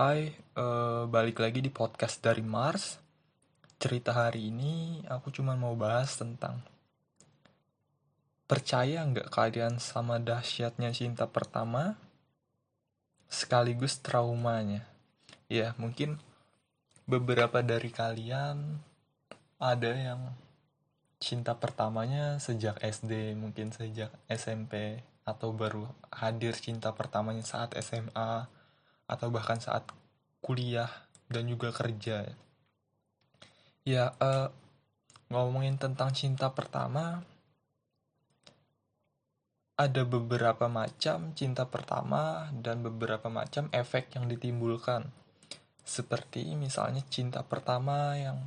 Hai, eh, balik lagi di podcast dari Mars. Cerita hari ini aku cuma mau bahas tentang percaya nggak kalian sama dahsyatnya cinta pertama sekaligus traumanya. Ya, mungkin beberapa dari kalian ada yang cinta pertamanya sejak SD, mungkin sejak SMP, atau baru hadir cinta pertamanya saat SMA, atau bahkan saat kuliah dan juga kerja. Ya, uh, ngomongin tentang cinta pertama, ada beberapa macam cinta pertama dan beberapa macam efek yang ditimbulkan. Seperti misalnya cinta pertama yang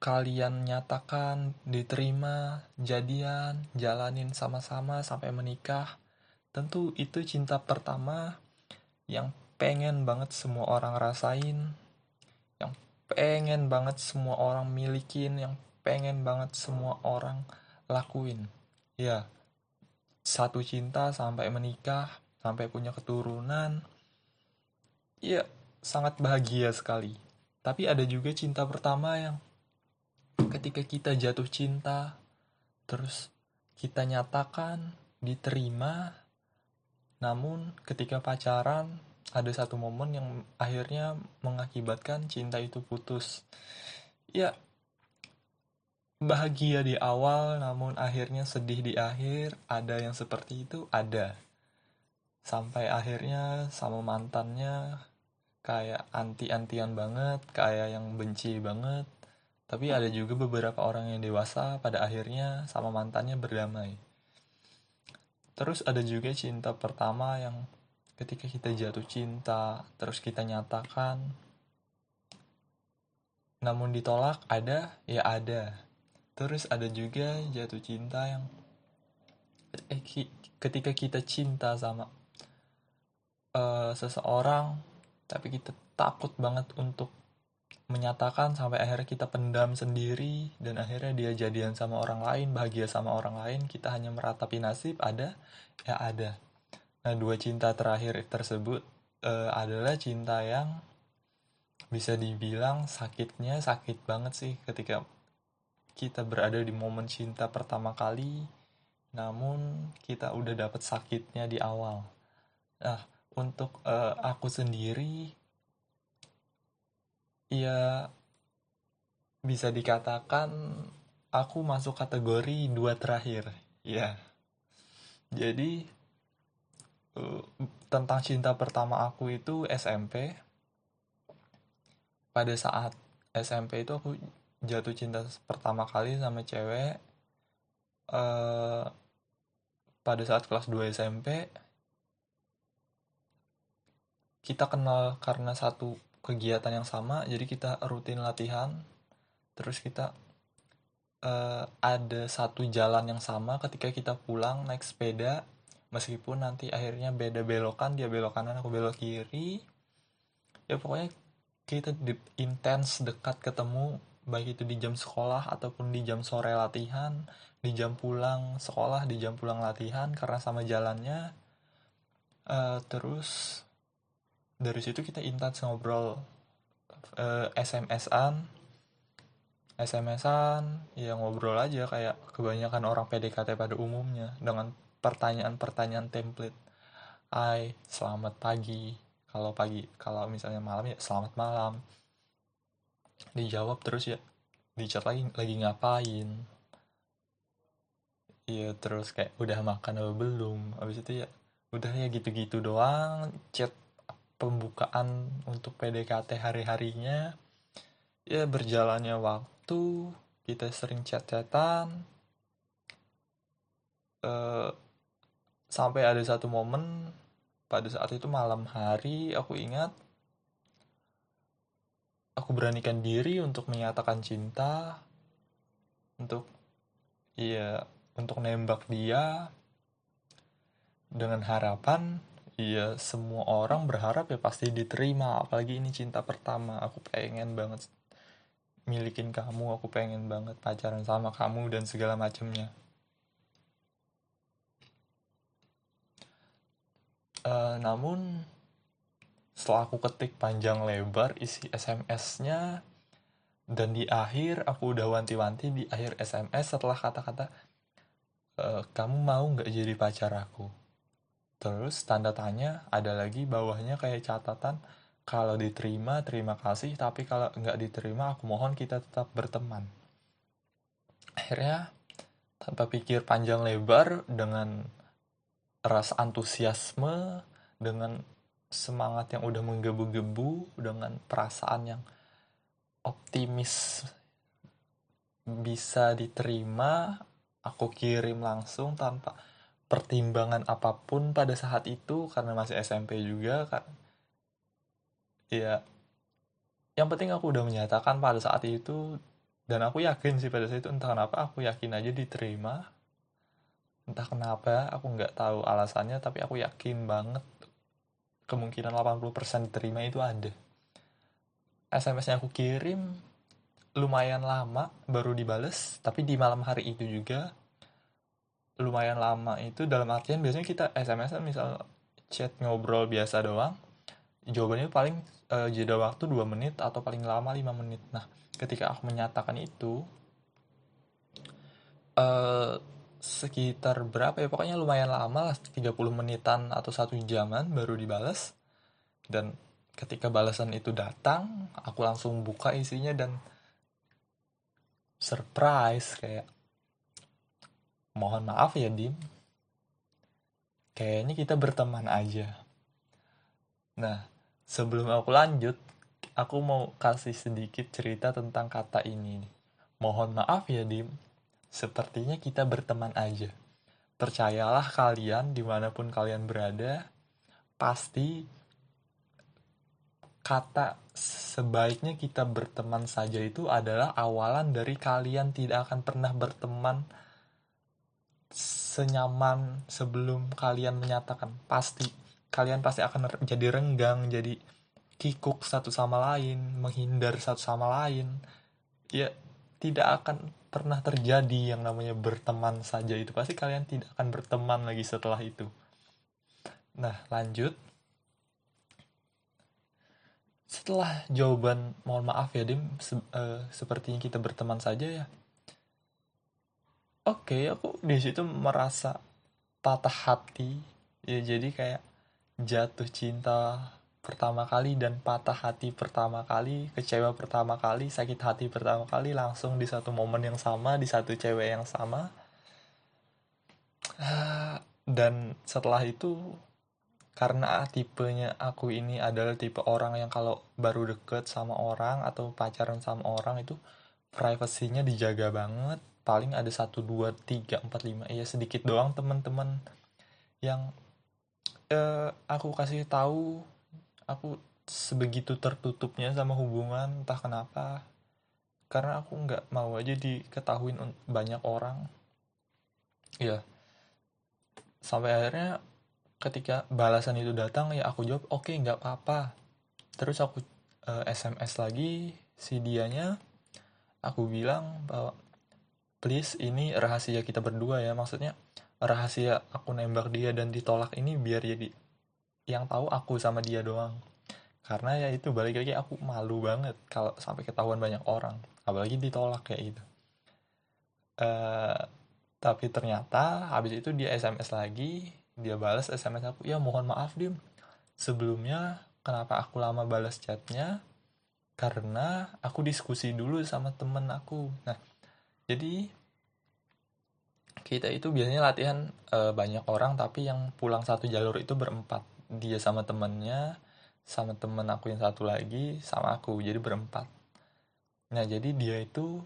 kalian nyatakan, diterima, jadian, jalanin sama-sama sampai menikah. Tentu itu cinta pertama yang pengen banget semua orang rasain, yang pengen banget semua orang milikin, yang pengen banget semua orang lakuin. Ya satu cinta sampai menikah sampai punya keturunan. Ya sangat bahagia sekali. Tapi ada juga cinta pertama yang ketika kita jatuh cinta terus kita nyatakan diterima. Namun ketika pacaran ada satu momen yang akhirnya mengakibatkan cinta itu putus. Ya bahagia di awal namun akhirnya sedih di akhir ada yang seperti itu ada. Sampai akhirnya sama mantannya kayak anti-antian banget kayak yang benci banget. Tapi ada juga beberapa orang yang dewasa pada akhirnya sama mantannya berdamai. Terus ada juga cinta pertama yang ketika kita jatuh cinta terus kita nyatakan namun ditolak ada ya ada. Terus ada juga jatuh cinta yang eh, ketika kita cinta sama uh, seseorang tapi kita takut banget untuk menyatakan sampai akhirnya kita pendam sendiri dan akhirnya dia jadian sama orang lain bahagia sama orang lain kita hanya meratapi nasib ada ya ada nah dua cinta terakhir tersebut uh, adalah cinta yang bisa dibilang sakitnya sakit banget sih ketika kita berada di momen cinta pertama kali, namun kita udah dapet sakitnya di awal. Nah, untuk uh, aku sendiri, ya bisa dikatakan aku masuk kategori dua terakhir. Ya, jadi tentang cinta pertama aku itu SMP. Pada saat SMP itu aku jatuh cinta pertama kali sama cewek uh, pada saat kelas 2 SMP kita kenal karena satu kegiatan yang sama jadi kita rutin latihan terus kita uh, ada satu jalan yang sama ketika kita pulang naik sepeda meskipun nanti akhirnya beda belokan dia belok kanan aku belok kiri ya pokoknya kita intens dekat ketemu baik itu di jam sekolah ataupun di jam sore latihan, di jam pulang sekolah, di jam pulang latihan karena sama jalannya. Uh, terus dari situ kita intens ngobrol uh, SMS-an, SMS-an, ya ngobrol aja kayak kebanyakan orang PDKT pada umumnya dengan pertanyaan-pertanyaan template. Hai, selamat pagi. Kalau pagi, kalau misalnya malam ya selamat malam. Dijawab terus ya. Di chat lagi lagi ngapain? Iya terus kayak udah makan atau belum? Habis itu ya udah ya gitu-gitu doang chat pembukaan untuk PDKT hari-harinya. Ya berjalannya waktu kita sering chat-chatan. Uh, sampai ada satu momen pada saat itu malam hari aku ingat aku beranikan diri untuk menyatakan cinta untuk iya untuk nembak dia dengan harapan iya semua orang berharap ya pasti diterima apalagi ini cinta pertama aku pengen banget milikin kamu aku pengen banget pacaran sama kamu dan segala macamnya uh, namun setelah aku ketik panjang lebar isi SMS-nya dan di akhir aku udah wanti-wanti di akhir SMS setelah kata-kata e, kamu mau nggak jadi pacar aku? Terus tanda tanya ada lagi bawahnya kayak catatan kalau diterima terima kasih tapi kalau nggak diterima aku mohon kita tetap berteman. Akhirnya tanpa pikir panjang lebar dengan rasa antusiasme dengan semangat yang udah menggebu-gebu dengan perasaan yang optimis bisa diterima aku kirim langsung tanpa pertimbangan apa pun pada saat itu karena masih SMP juga kan. Ya yang penting aku udah menyatakan pada saat itu dan aku yakin sih pada saat itu entah kenapa aku yakin aja diterima entah kenapa aku nggak tahu alasannya tapi aku yakin banget kemungkinan 80% diterima itu ada. SMS-nya aku kirim lumayan lama baru dibales tapi di malam hari itu juga lumayan lama itu dalam artian biasanya kita SMS misal chat ngobrol biasa doang jawabannya paling uh, jeda waktu 2 menit atau paling lama 5 menit. Nah ketika aku menyatakan itu uh, sekitar berapa ya? Pokoknya lumayan lama lah 30 menitan atau satu jaman baru dibales. Dan ketika balasan itu datang aku langsung buka isinya dan surprise kayak mohon maaf ya Dim. Kayaknya kita berteman aja. Nah sebelum aku lanjut aku mau kasih sedikit cerita tentang kata ini mohon maaf ya Dim sepertinya kita berteman aja. Percayalah kalian di mana pun kalian berada pasti kata sebaiknya kita berteman saja itu adalah awalan dari kalian tidak akan pernah berteman senyaman sebelum kalian menyatakan. Pasti kalian pasti akan jadi renggang jadi kikuk satu sama lain menghindar satu sama lain. Ya tidak akan pernah terjadi yang namanya berteman saja itu. Pasti kalian tidak akan berteman lagi setelah itu. Nah lanjut. Setelah jawaban mohon maaf ya Dim se uh, sepertinya kita berteman saja ya. Oke okay, aku di situ merasa patah hati. Ya jadi kayak jatuh cinta pertama kali dan patah hati pertama kali kecewa pertama kali sakit hati pertama kali langsung di satu momen yang sama di satu cewek yang sama. Dan setelah itu karena tipenya aku ini adalah tipe orang yang kalau baru deket sama orang atau pacaran sama orang itu privasinya dijaga banget. Paling ada satu dua tiga empat lima ya sedikit doang teman-teman yang eh, aku kasih tahu aku sebegitu tertutupnya sama hubungan entah kenapa. Karena aku nggak mau aja diketahuin banyak orang. Ya sampai akhirnya ketika balasan itu datang ya aku jawab oke okay, nggak apa-apa. Terus aku uh, eh, SMS lagi si dianya. Aku bilang bahwa please ini rahasia kita berdua ya. Maksudnya rahasia aku nembak dia dan ditolak ini biar jadi yang tahu aku sama dia doang. Karena ya itu balik lagi aku malu banget kalau sampai ketahuan banyak orang. Apalagi ditolak kayak gitu. Uh, tapi ternyata habis itu dia SMS lagi dia balas SMS aku ya mohon maaf dim. Sebelumnya kenapa aku lama balas chatnya? Karena aku diskusi dulu sama temen aku. Nah jadi kita itu biasanya latihan e, banyak orang tapi yang pulang satu jalur itu berempat dia sama temennya sama temen aku yang satu lagi sama aku jadi berempat. Nah jadi dia itu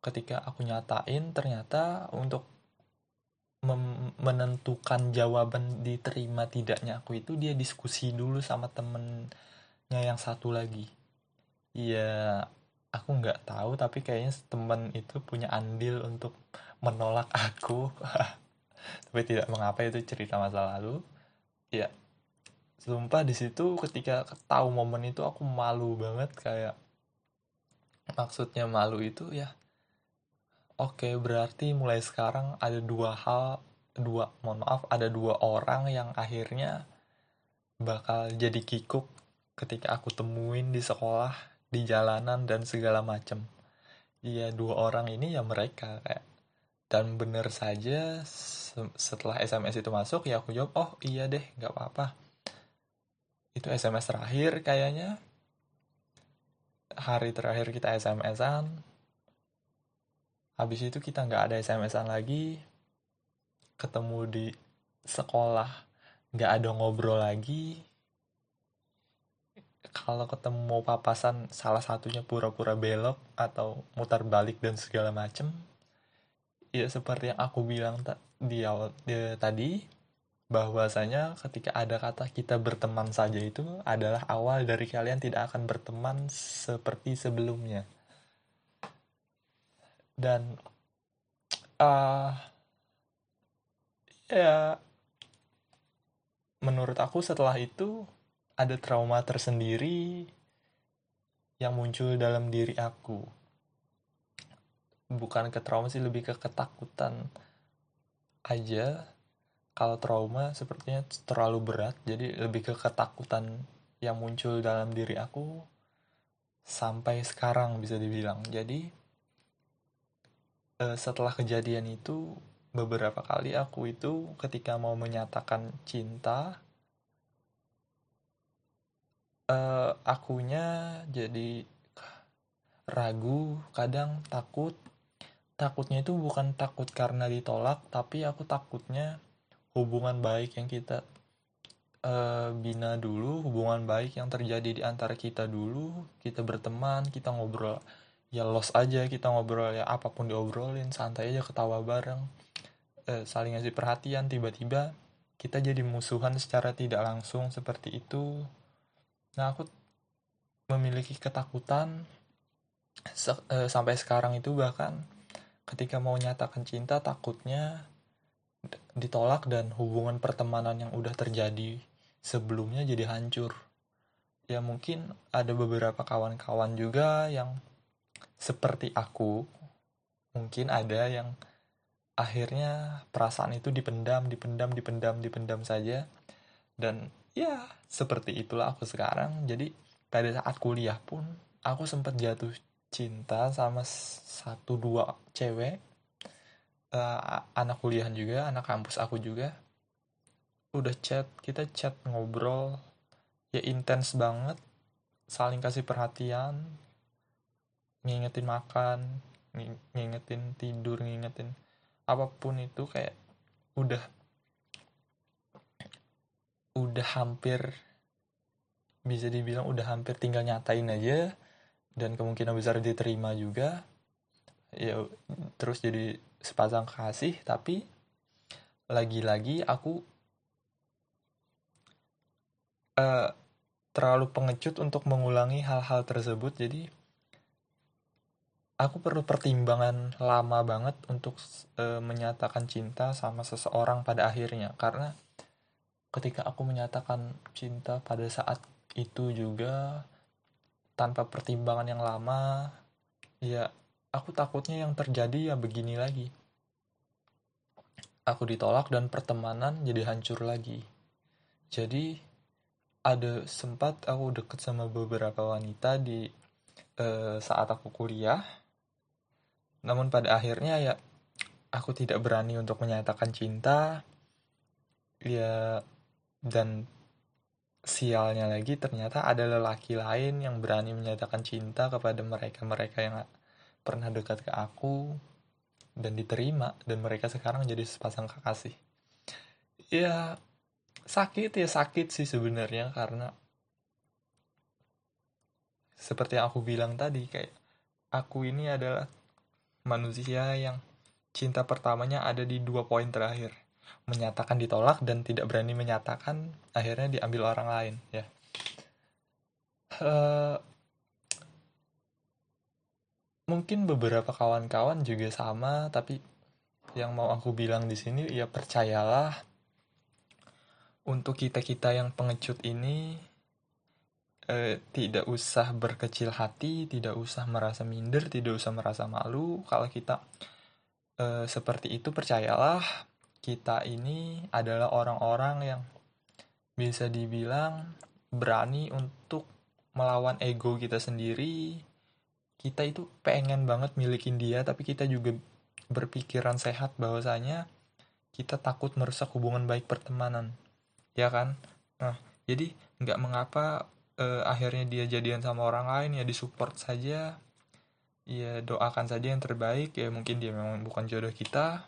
ketika aku nyatain ternyata untuk menentukan jawaban diterima tidaknya aku itu dia diskusi dulu sama temennya yang satu lagi. Iya aku nggak tahu tapi kayaknya temen itu punya andil untuk menolak aku. Tapi tidak mengapa itu cerita masa lalu. Ya sumpah di situ ketika tahu momen itu aku malu banget kayak maksudnya malu itu ya Oke, berarti mulai sekarang ada dua hal, dua, mohon maaf, ada dua orang yang akhirnya bakal jadi kikuk ketika aku temuin di sekolah di jalanan dan segala macem. Iya dua orang ini ya mereka kayak dan bener saja setelah SMS itu masuk ya aku jawab oh iya deh nggak apa-apa itu SMS terakhir kayaknya. Hari terakhir kita SMS-an habis itu kita nggak ada SMS-an lagi. Ketemu di sekolah nggak ada ngobrol lagi. Kalau ketemu papasan salah satunya pura-pura belok atau mutar balik dan segala macem ya seperti yang aku bilang di awal di, tadi bahwasanya ketika ada kata kita berteman saja itu adalah awal dari kalian tidak akan berteman seperti sebelumnya. Dan uh, ya menurut aku setelah itu ada trauma tersendiri yang muncul dalam diri aku. Bukan ke trauma sih lebih ke ketakutan aja kalau trauma sepertinya terlalu berat jadi lebih ke ketakutan yang muncul dalam diri aku sampai sekarang bisa dibilang. Jadi eh, setelah kejadian itu beberapa kali aku itu ketika mau menyatakan cinta eh, akunya jadi ragu kadang takut. Takutnya itu bukan takut karena ditolak tapi aku takutnya hubungan baik yang kita uh, bina dulu, hubungan baik yang terjadi di antara kita dulu, kita berteman, kita ngobrol ya los aja kita ngobrol ya apa pun diobrolin santai aja ketawa bareng. Uh, saling ngasih perhatian tiba-tiba kita jadi musuhan secara tidak langsung seperti itu. Nah aku memiliki ketakutan se uh, sampai sekarang itu bahkan ketika mau nyatakan cinta takutnya ditolak dan hubungan pertemanan yang udah terjadi sebelumnya jadi hancur. Ya mungkin ada beberapa kawan-kawan juga yang seperti aku, mungkin ada yang akhirnya perasaan itu dipendam, dipendam, dipendam, dipendam saja. Dan ya seperti itulah aku sekarang. Jadi pada saat kuliah pun aku sempat jatuh cinta sama satu dua cewek uh, anak kuliahan juga anak kampus aku juga udah chat kita chat ngobrol ya intens banget saling kasih perhatian ngingetin makan ngingetin tidur ngingetin apa pun itu kayak udah udah hampir bisa dibilang udah hampir tinggal nyatain aja dan kemungkinan besar diterima juga ya terus jadi sepasang kasih tapi lagi-lagi aku uh, terlalu pengecut untuk mengulangi hal-hal tersebut. Jadi aku perlu pertimbangan lama banget untuk uh, menyatakan cinta sama seseorang pada akhirnya. Karena ketika aku menyatakan cinta pada saat itu juga tanpa pertimbangan yang lama ya aku takutnya yang terjadi ya begini lagi. Aku ditolak dan pertemanan jadi hancur lagi. Jadi ada sempat aku deket sama beberapa wanita di uh, saat aku kuliah. Namun pada akhirnya ya aku tidak berani untuk menyatakan cinta. Ya dan sialnya lagi ternyata ada lelaki lain yang berani menyatakan cinta kepada mereka-mereka yang pernah dekat ke aku dan diterima dan mereka sekarang jadi sepasang kekasih ya sakit ya sakit sih sebenarnya karena seperti yang aku bilang tadi kayak aku ini adalah manusia yang cinta pertamanya ada di dua poin terakhir. Menyatakan ditolak dan tidak berani menyatakan akhirnya diambil orang lain ya. Uh, mungkin beberapa kawan-kawan juga sama tapi yang mau aku bilang di sini ya percayalah untuk kita-kita yang pengecut ini eh, tidak usah berkecil hati, tidak usah merasa minder, tidak usah merasa malu. Kalau kita eh, seperti itu percayalah kita ini adalah orang-orang yang bisa dibilang berani untuk melawan ego kita sendiri kita itu pengen banget milikin dia tapi kita juga berpikiran sehat bahwasanya kita takut merusak hubungan baik pertemanan. Ya kan? Nah jadi nggak mengapa eh, akhirnya dia jadian sama orang lain ya disupport saja. Ya doakan saja yang terbaik ya mungkin dia memang bukan jodoh kita.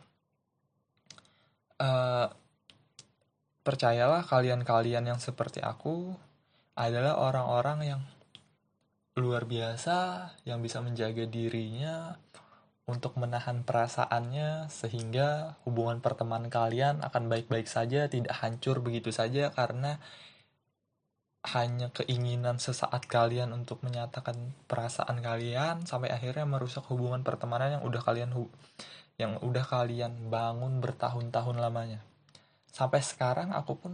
Uh, percayalah kalian-kalian yang seperti aku adalah orang-orang yang luar biasa yang bisa menjaga dirinya untuk menahan perasaannya sehingga hubungan pertemanan kalian akan baik-baik saja tidak hancur begitu saja karena hanya keinginan sesaat kalian untuk menyatakan perasaan kalian sampai akhirnya merusak hubungan pertemanan yang udah kalian yang udah kalian bangun bertahun-tahun lamanya. Sampai sekarang aku pun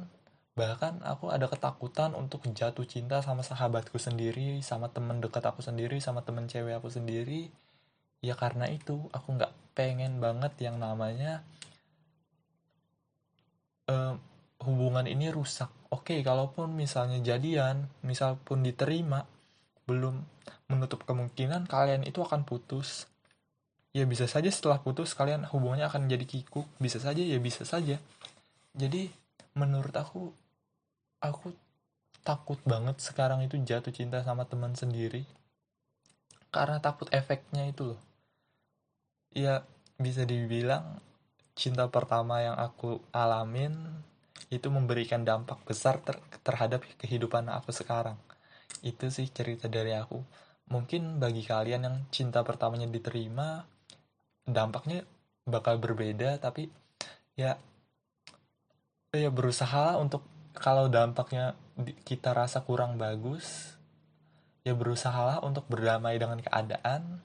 bahkan aku ada ketakutan untuk jatuh cinta sama sahabatku sendiri, sama temen dekat aku sendiri, sama temen cewek aku sendiri. Ya karena itu aku nggak pengen banget yang namanya uh, hubungan ini rusak. Oke, kalaupun misalnya jadian, misal pun diterima, belum menutup kemungkinan kalian itu akan putus. Ya bisa saja setelah putus kalian hubungannya akan jadi kikuk, bisa saja ya bisa saja. Jadi menurut aku aku takut banget sekarang itu jatuh cinta sama teman sendiri. Karena takut efeknya itu loh. Ya bisa dibilang cinta pertama yang aku alamin itu memberikan dampak besar ter terhadap kehidupan aku sekarang. Itu sih cerita dari aku. Mungkin bagi kalian yang cinta pertamanya diterima, dampaknya bakal berbeda, tapi ya ya berusaha untuk kalau dampaknya kita rasa kurang bagus, ya berusahalah untuk berdamai dengan keadaan,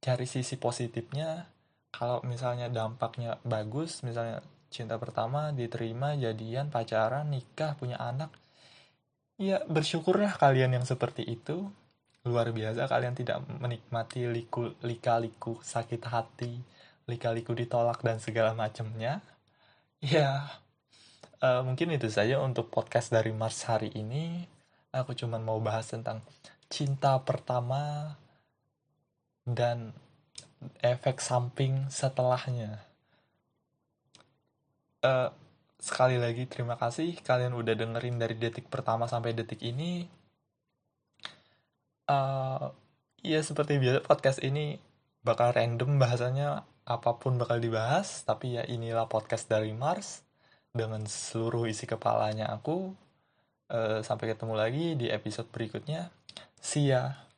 cari sisi positifnya. Kalau misalnya dampaknya bagus, misalnya cinta pertama diterima jadian pacaran nikah punya anak ya bersyukurlah kalian yang seperti itu luar biasa kalian tidak menikmati liku lika-liku sakit hati lika-liku ditolak dan segala macamnya ya uh, mungkin itu saja untuk podcast dari Mars hari ini. Aku cuma mau bahas tentang cinta pertama dan efek samping setelahnya. Uh, sekali lagi terima kasih kalian udah dengerin dari detik pertama sampai detik ini. Uh, ya seperti biasa podcast ini bakal random bahasanya apa pun bakal dibahas tapi ya inilah podcast dari Mars dengan seluruh isi kepalanya aku uh, sampai ketemu lagi di episode berikutnya. See ya